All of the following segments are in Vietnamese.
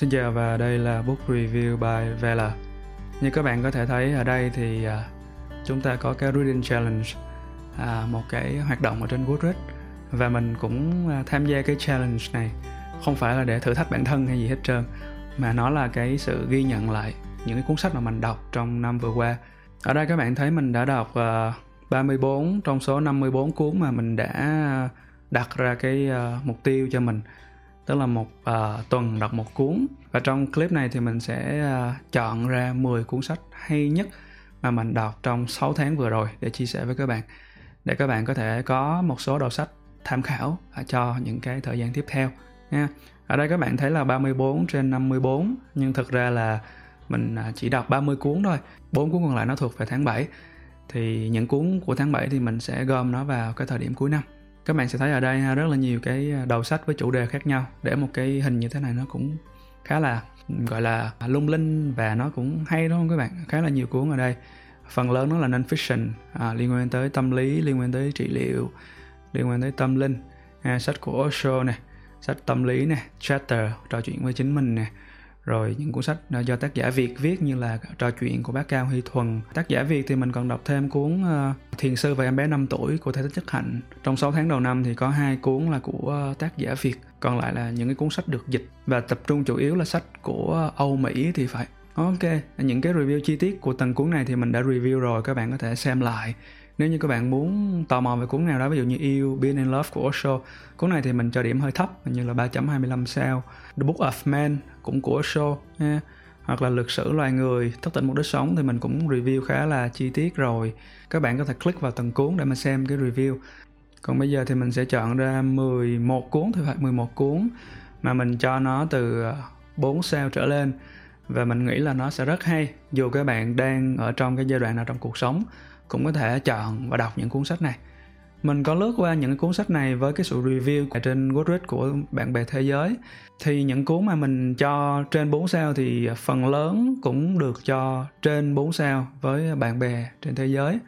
Xin chào và đây là Book Review by Vela. Như các bạn có thể thấy ở đây thì à, chúng ta có cái Reading Challenge, à, một cái hoạt động ở trên Goodreads và mình cũng à, tham gia cái challenge này không phải là để thử thách bản thân hay gì hết trơn mà nó là cái sự ghi nhận lại những cái cuốn sách mà mình đọc trong năm vừa qua. Ở đây các bạn thấy mình đã đọc 34 trong số 54 cuốn mà mình đã đặt ra cái mục tiêu cho mình tức là một uh, tuần đọc một cuốn và trong clip này thì mình sẽ uh, chọn ra 10 cuốn sách hay nhất mà mình đọc trong 6 tháng vừa rồi để chia sẻ với các bạn để các bạn có thể có một số đầu sách tham khảo à, cho những cái thời gian tiếp theo nha. Ở đây các bạn thấy là 34 trên 54 nhưng thực ra là mình chỉ đọc 30 cuốn thôi. Bốn cuốn còn lại nó thuộc về tháng 7. Thì những cuốn của tháng 7 thì mình sẽ gom nó vào cái thời điểm cuối năm các bạn sẽ thấy ở đây rất là nhiều cái à, đầu sách với chủ đề khác nhau. Để một cái hình như thế này nó cũng khá là gọi là lung linh và nó cũng hay đúng không các bạn? Khá là nhiều cuốn ở đây. Phần lớn nó là non fiction à, liên quan tới tâm lý liên quan tới trị liệu liên quan tới tâm linh. À, sách của Osho này sách tâm lý nè chatter trò chuyện với chính mình nè rồi những cuốn sách à, do tác giả Việt viết như là trò chuyện của bác Cao Huy Thuần. Tác giả Việt thì mình còn đọc thêm cuốn à, Thiền sư và em bé 5 tuổi của Thầy Thích Chất Hạnh. Trong 6 tháng đầu năm thì có hai cuốn là của à, tác giả Việt còn lại là những cái cuốn sách được dịch. Và tập trung chủ yếu là sách của Âu Mỹ thì phải. Ok, những cái review chi tiết của từng cuốn này thì mình đã review rồi, các bạn có thể xem lại nếu như các bạn muốn tò mò về cuốn nào đó, ví dụ như yêu, Being in Love của Osho, cuốn này thì mình cho điểm hơi thấp như là 3.25 sao. The Book of Man cũng của Osho nha hoặc là lực sử loài người thức tỉnh một đứa sống thì mình cũng review khá là chi tiết rồi. Các bạn có thể click vào từng cuốn để mà xem cái review. Còn bây giờ thì mình sẽ chọn ra 11 cuốn thì phải 11 cuốn mà mình cho nó từ ờ, 4 sao trở lên. Và mình nghĩ là nó sẽ rất hay, dù các bạn đang ở trong cái giai đoạn nào trong cuộc sống cũng có thể chọn và đọc những cuốn sách này. Mình có lướt qua những cuốn sách này với cái sự review trên Goodreads của bạn bè thế giới. Thì những cuốn mà mình cho trên 4 sao thì phần lớn cũng được cho trên 4 sao với bạn bè trên thế giới.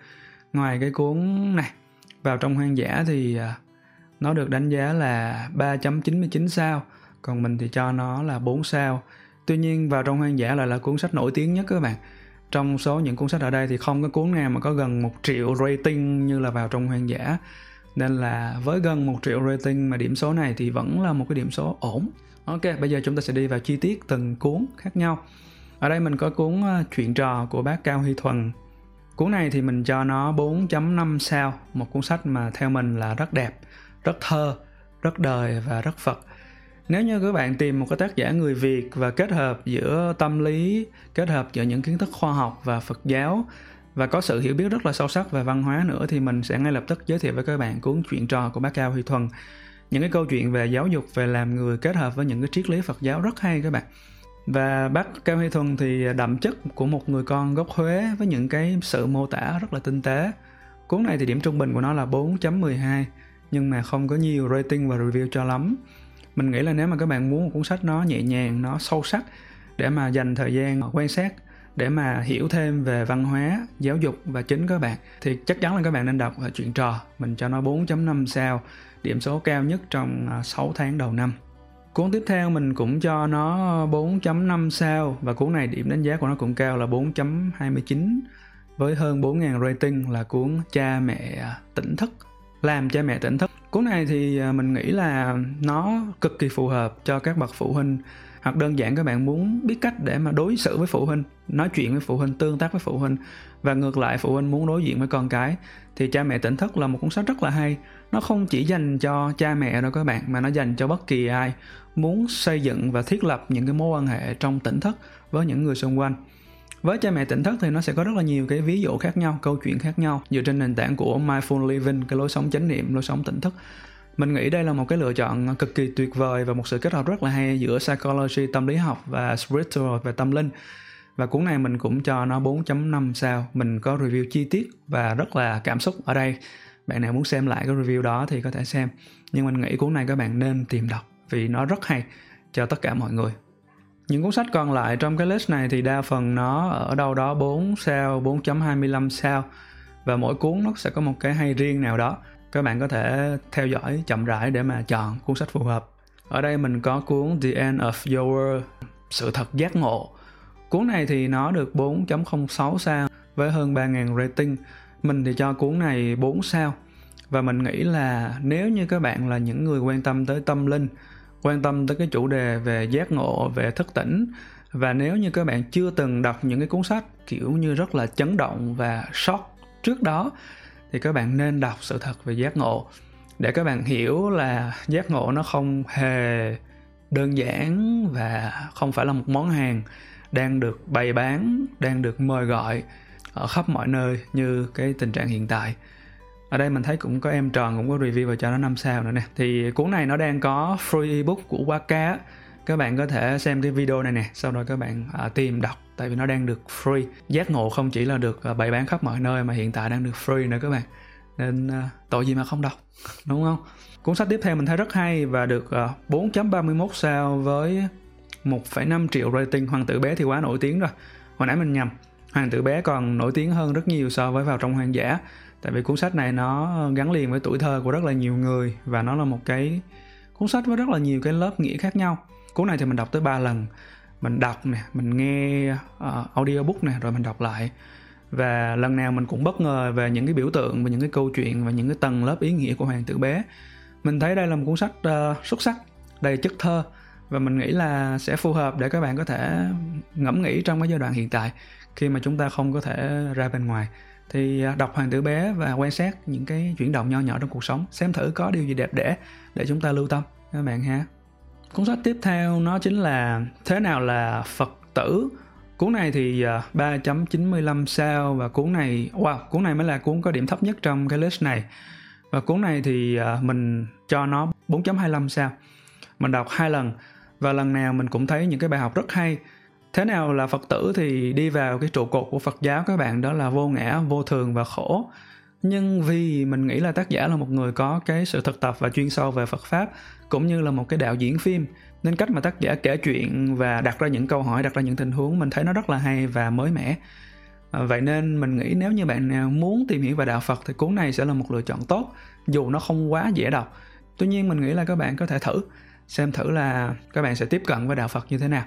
Ngoài cái cuốn này, vào trong hoang dã thì à, nó được đánh giá là 3.99 sao, còn mình thì cho nó là 4 sao. Tuy nhiên vào trong hoang dã lại là cuốn sách nổi tiếng nhất các bạn trong số những cuốn sách ở đây thì không có cuốn nào mà có gần một triệu rating như là vào trong hoang dã. Nên là với gần một triệu rating mà điểm số này thì vẫn là một cái điểm số ổn. Ok, bây giờ chúng ta sẽ đi vào chi tiết từng cuốn khác nhau. Ở đây mình có cuốn ờ, chuyện trò của bác Cao Huy Thuần. Cuốn này thì mình cho nó 4.5 sao, một cuốn sách mà theo mình là rất đẹp, rất thơ, rất đời và rất Phật nếu như các bạn tìm một cái tác giả người việt và kết hợp giữa tâm lý, kết hợp giữa những kiến thức khoa học và phật giáo và có sự hiểu biết rất là sâu sắc về văn hóa nữa, thì mình sẽ ngay lập tức giới thiệu với các bạn cuốn chuyện trò của bác cao huy thuần. Những cái câu chuyện về giáo dục, về làm người kết hợp với những cái triết lý phật giáo rất hay các bạn. Và bác Cao Huy Thuần thì đậm chất của một người con gốc Huế với những cái sự mô tả rất là tinh tế. Cuốn này thì điểm trung bình của nó là 4.12 nhưng mà không có nhiều rating và review cho lắm mình nghĩ là nếu mà các bạn muốn một cuốn sách nó nhẹ nhàng nó sâu sắc để mà dành thời gian quan sát để mà hiểu thêm về văn hóa, giáo dục và chính các bạn thì chắc chắn là các bạn nên đọc chuyện trò. Mình cho nó 4.5 sao, điểm số cao nhất trong à, 6 tháng đầu năm. Cuốn tiếp theo mình cũng cho nó 4.5 sao và cuốn này điểm đánh giá của nó cũng cao là 4.29 với hơn 4.000 rating là cuốn Cha mẹ tỉnh thức. Làm cha mẹ tỉnh thức. Cuốn này thì à, mình nghĩ là nó cực kỳ phù hợp cho các bậc phụ huynh, hoặc đơn giản các bạn muốn biết cách để mà đối xử với phụ huynh, nói chuyện với phụ huynh, tương tác với phụ huynh, và ngược lại phụ huynh muốn đối diện với con cái, thì cha mẹ tỉnh thức là một cuốn sách rất là hay. Nó không chỉ dành cho cha mẹ đâu các bạn, mà nó dành cho bất kỳ ai muốn xây dựng và thiết lập những cái mối quan hệ trong tỉnh thức với những người xung quanh với cha mẹ tỉnh thức thì nó sẽ có rất là nhiều cái ví dụ khác nhau, câu chuyện khác nhau, dựa trên nền tảng của mindful living, cái lối sống chánh niệm, lối sống tỉnh thức mình nghĩ đây là một cái lựa chọn cực kỳ tuyệt vời và một sự kết hợp rất là hay giữa psychology, tâm lý học và spiritual về tâm linh. Và cuốn này mình cũng cho nó 4.5 sao. Mình có review chi tiết và rất là cảm xúc ở đây. Bạn nào muốn xem lại cái review đó thì có thể xem. Nhưng mình nghĩ cuốn này các bạn nên tìm đọc vì nó rất hay cho tất cả mọi người những cuốn sách còn lại trong cái list này thì đa phần nó ở đâu đó 4 sao, 4.25 sao và mỗi cuốn nó sẽ có một cái hay riêng nào đó. Các bạn có thể theo dõi chậm rãi để mà chọn cuốn sách phù hợp. Ở đây mình có cuốn The End of Your World sự thật giác ngộ cuốn này thì nó được 4.06 sao với hơn 3.000 rating mình thì cho cuốn này 4 sao và mình nghĩ là nếu như các bạn là những người quan tâm tới tâm linh quan tâm tới cái chủ đề về giác ngộ, về thức tỉnh. Và nếu như các bạn chưa từng đọc những cái cuốn sách kiểu như rất là chấn động và shock trước đó, thì các bạn nên đọc sự thật về giác ngộ. Để các bạn hiểu là giác ngộ nó không hề đơn giản và không phải là một món hàng đang được bày bán, đang được mời gọi ở khắp mọi nơi như cái tình trạng hiện tại ở đây mình thấy cũng có em tròn cũng có review và cho nó 5 sao nữa nè. Thì cuốn này nó đang có free ebook của Waka các bạn có thể xem cái video này nè sau đó các bạn à, tìm đọc tại vì nó đang được free. Giác ngộ không chỉ là được à, bày bán khắp mọi nơi mà hiện tại đang được free nữa các bạn. Nên à, tội gì mà không đọc đúng không? Cuốn sách tiếp theo mình thấy rất hay và được à, 4.31 sao với 1,5 triệu rating. Hoàng tử bé thì quá nổi tiếng rồi. Hồi nãy mình nhầm hoàng tử bé còn nổi tiếng hơn rất nhiều so với vào trong hoang dã tại vì cuốn sách này nó gắn liền với tuổi thơ của rất là nhiều người và nó là một cái cuốn sách với rất là nhiều cái lớp nghĩa khác nhau. Cuốn này thì mình đọc tới 3 lần. Mình đọc nè mình nghe uh, audiobook nè rồi mình đọc lại. Và lần nào mình cũng bất ngờ về những cái biểu tượng và những cái câu chuyện và những cái tầng lớp ý nghĩa của hoàng tử bé. Mình thấy đây là một cuốn sách uh, xuất sắc đầy chất thơ và mình nghĩ là sẽ phù hợp để các bạn có thể ngẫm nghĩ trong cái giai đoạn hiện tại khi mà chúng ta không có thể ra bên ngoài thì à, đọc hoàng tử bé và quan sát những cái chuyển động nho nhỏ trong cuộc sống, xem thử có điều gì đẹp đẽ để chúng ta lưu tâm, các bạn ha. Cuốn sách tiếp theo nó chính là thế nào là phật tử? Cuốn này thì à, 3.95 sao và cuốn này, wow, cuốn này mới là cuốn có điểm thấp nhất trong cái list này. Và cuốn này thì à, mình cho nó 4.25 sao. Mình đọc hai lần và lần nào mình cũng thấy những cái bài học rất hay thế nào là phật tử thì đi vào cái trụ cột của phật giáo các bạn? Đó là vô ngã, vô thường và khổ. Nhưng vì mình nghĩ là tác giả là một người có cái sự thực tập và chuyên sâu về phật pháp, cũng như là một cái đạo diễn phim. Nên cách mà tác giả kể chuyện và đặt ra những câu hỏi, đặt ra những tình huống, mình thấy nó rất là hay và mới mẻ. À, vậy nên mình nghĩ nếu như bạn nào muốn tìm hiểu về đạo phật thì cuốn này sẽ là một lựa chọn tốt, dù nó không quá dễ đọc. Tuy nhiên mình nghĩ là các bạn có thể thử, xem thử là các bạn sẽ tiếp cận với đạo phật như thế nào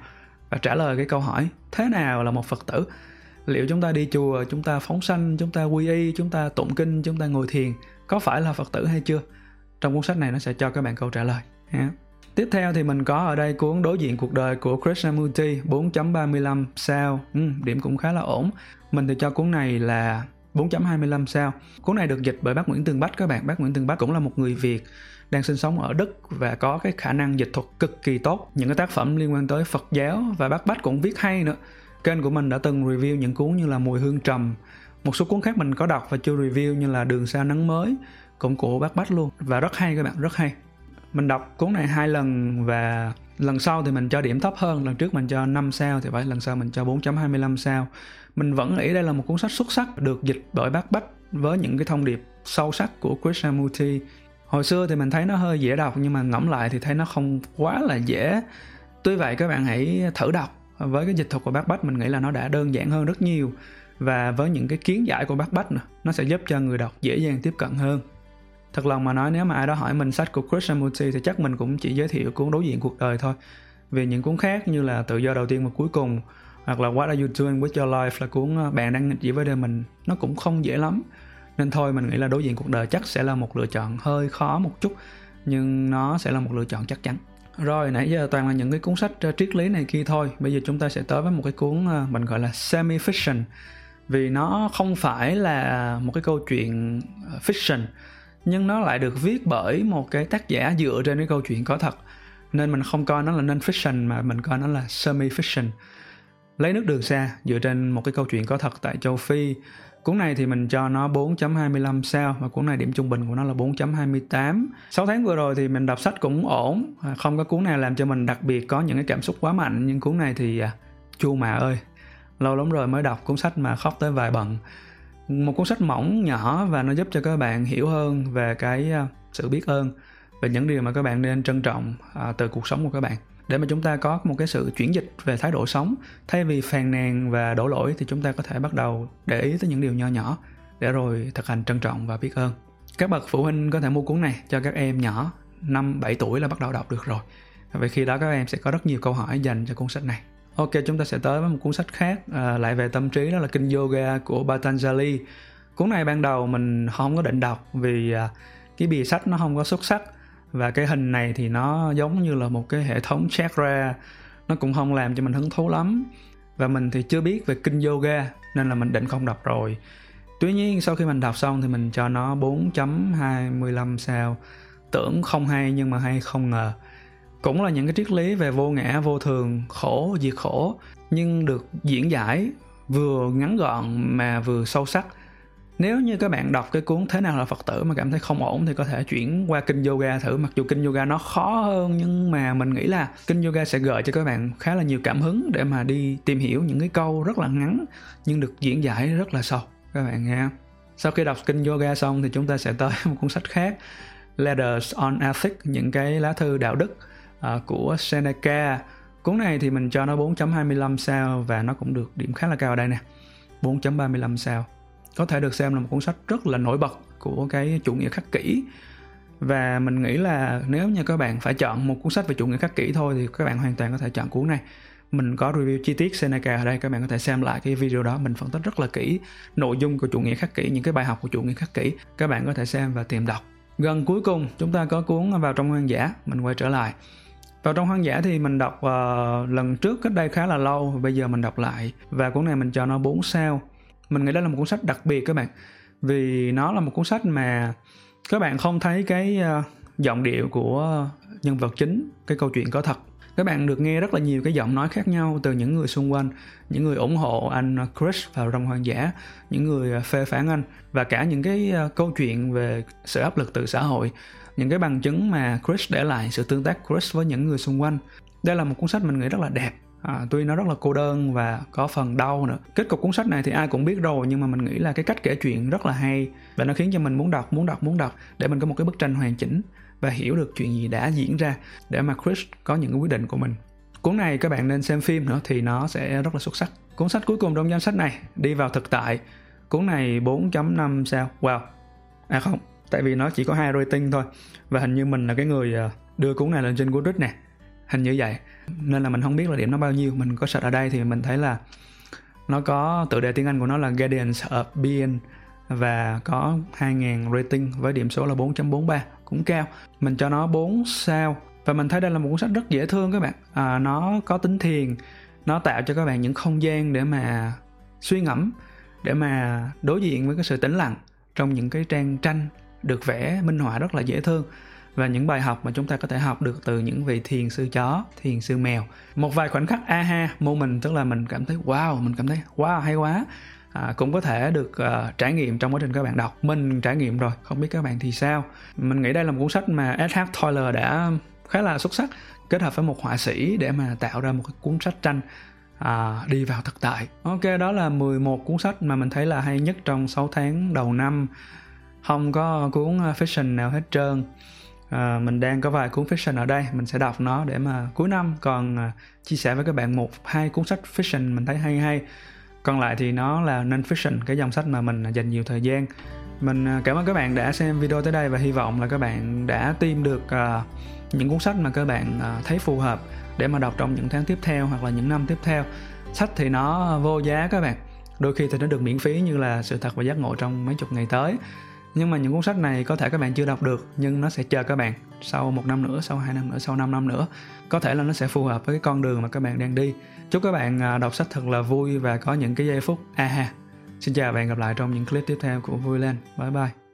và trả lời cái câu hỏi thế nào là một phật tử liệu chúng ta đi chùa chúng ta phóng sanh chúng ta quy y chúng ta tụng kinh chúng ta ngồi thiền có phải là phật tử hay chưa trong cuốn sách này nó sẽ cho các bạn câu trả lời ha. Tiếp theo thì mình có ở đây cuốn Đối diện cuộc đời của Krishnamurti 4.35 sao. Ừ, điểm cũng khá là ổn. Mình thì cho cuốn này là 4.25 sao. Cuốn này được dịch bởi bác Nguyễn Tường Bách các bạn. Bác Nguyễn Tường Bách cũng là một người Việt đang sinh sống ở Đức và có cái khả năng dịch thuật cực kỳ tốt. Những cái tác phẩm liên quan tới Phật giáo và bác Bách cũng viết hay nữa. Kênh của mình đã từng review những cuốn như là Mùi hương trầm. Một số cuốn khác mình có đọc và chưa review như là Đường xa nắng mới cũng của bác Bách luôn và rất hay các bạn, rất hay. Mình đọc cuốn này hai lần và lần sau thì mình cho điểm thấp hơn, lần trước mình cho 5 sao thì phải lần sau mình cho 4.25 sao. Mình vẫn nghĩ đây là một cuốn sách xuất sắc được dịch bởi bác Bách với những cái thông điệp sâu sắc của Krishnamurti hồi xưa thì mình thấy nó hơi dễ đọc nhưng mà ngẫm lại thì thấy nó không quá là dễ. Tuy vậy các bạn hãy thử đọc. Với cái dịch thuật của bác bách mình nghĩ là nó đã đơn giản hơn rất nhiều. Và với những cái kiến giải của bác bách nữa, nó sẽ giúp cho người đọc dễ dàng tiếp cận hơn. Thật lòng mà nói nếu mà ai đó hỏi mình sách của Krishnamurti thì chắc mình cũng chỉ giới thiệu cuốn đối diện cuộc đời thôi. Vì những cuốn khác như là tự do đầu tiên và cuối cùng hoặc là What are you doing with your life là cuốn ờ, bạn đang nghịch gì với đời mình nó cũng không dễ lắm nên thôi, mình nghĩ là đối diện cuộc đời chắc sẽ là một lựa chọn hơi khó một chút, nhưng nó sẽ là một lựa chọn chắc chắn. Rồi, nãy giờ toàn là những cái cuốn sách ờ, triết lý này kia thôi. Bây giờ chúng ta sẽ tới với một cái cuốn ờ, mình gọi là semi fiction vì nó không phải là một cái câu chuyện ờ, fiction, nhưng nó lại được viết bởi một cái tác giả dựa trên cái câu chuyện có thật. Nên mình không coi nó là non fiction mà mình coi nó là semi fiction lấy nước đường xa dựa trên một cái câu chuyện có thật tại châu phi Cuốn này thì mình cho nó 4.25 sao và cuốn này điểm trung bình của nó là 4.28. 6 tháng vừa rồi thì mình đọc sách cũng ổn, à, không có cuốn nào làm cho mình đặc biệt có những cái cảm xúc quá mạnh nhưng cuốn này thì à, chua mà ơi. Lâu lắm rồi mới đọc cuốn sách mà khóc tới vài bận. Một cuốn sách mỏng nhỏ và nó giúp cho các bạn hiểu hơn về cái à, sự biết ơn về những điều mà các bạn nên trân trọng à, từ cuộc sống của các bạn để mà chúng ta có một cái sự chuyển dịch về thái độ sống thay vì phàn nàn và đổ lỗi thì chúng ta có thể bắt đầu để ý tới những điều nho nhỏ để rồi thực hành trân trọng và biết ơn các bậc phụ huynh có thể mua cuốn này cho các em nhỏ 5 7 tuổi là bắt đầu đọc được rồi. Vậy khi đó các em sẽ có rất nhiều câu hỏi dành cho cuốn sách này. ok chúng ta sẽ tới với một cuốn sách khác à, lại về tâm trí đó là kinh yoga của Patanjali cuốn này ban đầu mình không có định đọc vì à, cái bìa sách nó không có xuất sắc và cái hình này thì nó giống như là một cái hệ thống chakra nó cũng không làm cho mình hứng thú lắm. Và mình thì chưa biết về kinh yoga, nên là mình định không đọc rồi. Tuy nhiên, sau khi mình đọc xong thì mình cho nó 4.25 sao. Tưởng không hay nhưng mà hay không ngờ. Cũng là những cái triết lý về vô ngã, vô thường, khổ, diệt khổ, nhưng được diễn giải vừa ngắn gọn mà vừa sâu sắc nếu như các bạn đọc cái cuốn thế nào là phật tử mà cảm thấy không ổn thì có thể chuyển qua kinh yoga thử. Mặc dù kinh yoga nó khó hơn nhưng mà mình nghĩ là kinh yoga sẽ gợi cho các bạn khá là nhiều cảm hứng để mà đi tìm hiểu những cái câu rất là ngắn nhưng được diễn giải rất là sâu. Các bạn nghe sau khi đọc kinh yoga xong thì chúng ta sẽ tới một cuốn sách khác Letters on Ethics những cái lá thư đạo đức uh, của Seneca. Cuốn này thì mình cho nó 4.25 sao và nó cũng được điểm khá là cao ở đây nè. 4.35 sao có thể được xem là một cuốn sách rất là nổi bật của cái chủ nghĩa khắc kỷ. Và mình nghĩ là nếu như các bạn phải chọn một cuốn sách về chủ nghĩa khắc kỷ thôi thì các bạn hoàn toàn có thể chọn cuốn này. Mình có review chi tiết Seneca ở đây các bạn có thể xem lại cái video đó. Mình phân tích rất là kỹ nội dung của chủ nghĩa khắc kỷ những cái bài học của chủ nghĩa khắc kỷ. Các bạn có thể xem và tìm đọc. Gần cuối cùng chúng ta có cuốn vào trong hoang dã. Mình quay trở lại. Vào trong hoang dã thì mình đọc uh, lần trước cách đây khá là lâu bây giờ mình đọc lại. Và cuốn này mình cho nó 4 sao mình nghĩ đó là một cuốn sách đặc biệt các bạn. Vì nó là một cuốn sách mà các bạn không thấy cái ờ, giọng điệu của nhân vật chính, cái câu chuyện có thật. Các bạn được nghe rất là nhiều cái giọng nói khác nhau từ những người xung quanh, những người ủng hộ anh Chris vào trong hoang dã, những người ờ, phê phán anh, và cả những cái ờ, câu chuyện về sự áp lực từ xã hội. Những cái bằng chứng mà Chris để lại, sự tương tác Chris với những người xung quanh. Đây là một cuốn sách mình nghĩ rất là đẹp à, tuy nó rất là cô đơn và có phần đau nữa. Kết cục cuốn sách này thì ai cũng biết rồi nhưng mà mình nghĩ là cái cách kể chuyện rất là hay và nó khiến cho mình muốn đọc muốn đọc muốn đọc để mình có một cái bức tranh hoàn chỉnh và hiểu được chuyện gì đã diễn ra để mà Chris có những cái quyết định của mình. Cuốn này các bạn nên xem phim nữa thì nó sẽ rất là xuất sắc. Cuốn sách cuối cùng trong danh sách này đi vào thực tại. Cuốn này 4.5 sao? Wow. À không tại vì nó chỉ có hai rating thôi và hình như mình là cái người à, đưa cuốn này lên trên Goodreads nè hình như vậy. Nên là mình không biết là điểm nó bao nhiêu. Mình có search ở đây thì mình thấy là nó có tựa đề tiếng Anh của nó là Guardians of Being và có 2.000 rating với điểm số là 4.43 cũng cao. Mình cho nó 4 sao. Và mình thấy đây là một cuốn sách rất dễ thương các bạn. À, nó có tính thiền nó tạo cho các bạn những không gian để mà suy ngẫm để mà đối diện với cái sự tĩnh lặng trong những cái trang tranh được vẽ minh họa rất là dễ thương và những bài học mà chúng ta có thể học được từ những vị thiền sư chó, thiền sư mèo. Một vài khoảnh khắc aha moment tức là mình cảm thấy wow, mình cảm thấy wow hay quá. À, cũng có thể được uh, trải nghiệm trong quá trình các bạn đọc. Mình trải nghiệm rồi, không biết các bạn thì sao. Mình nghĩ đây là một cuốn sách mà S.H. Toiler đã khá là xuất sắc kết hợp với một họa sĩ để mà tạo ra một cái cuốn sách tranh à, đi vào thực tại. Ok, đó là 11 cuốn sách mà mình thấy là hay nhất trong 6 tháng đầu năm. Không có cuốn ờ, fiction nào hết trơn à, mình đang có vài cuốn fiction ở đây mình sẽ đọc nó để mà cuối năm còn à, chia sẻ với các bạn một hai cuốn sách fiction mình thấy hay hay. Còn lại thì nó là non fiction cái dòng sách mà mình à, dành nhiều thời gian. Mình à, cảm ơn các bạn đã xem video tới đây và hy vọng là các bạn đã tìm được uh, những cuốn sách mà các bạn uh, thấy phù hợp để mà đọc trong những tháng tiếp theo hoặc là những năm tiếp theo. Sách thì nó vô giá các bạn. Đôi khi thì nó được miễn phí như là sự thật và giác ngộ trong mấy chục ngày tới nhưng mà những cuốn sách này có thể các bạn chưa đọc được, nhưng nó sẽ chờ các bạn sau một năm nữa, sau hai năm nữa, sau 5 năm nữa. Có thể là nó sẽ phù hợp với cái con đường mà các bạn đang đi. Chúc các bạn à, đọc sách thật là vui và có những cái giây phút. À Aha xin chào và hẹn gặp lại trong những clip tiếp theo của vui lên. Bye bye.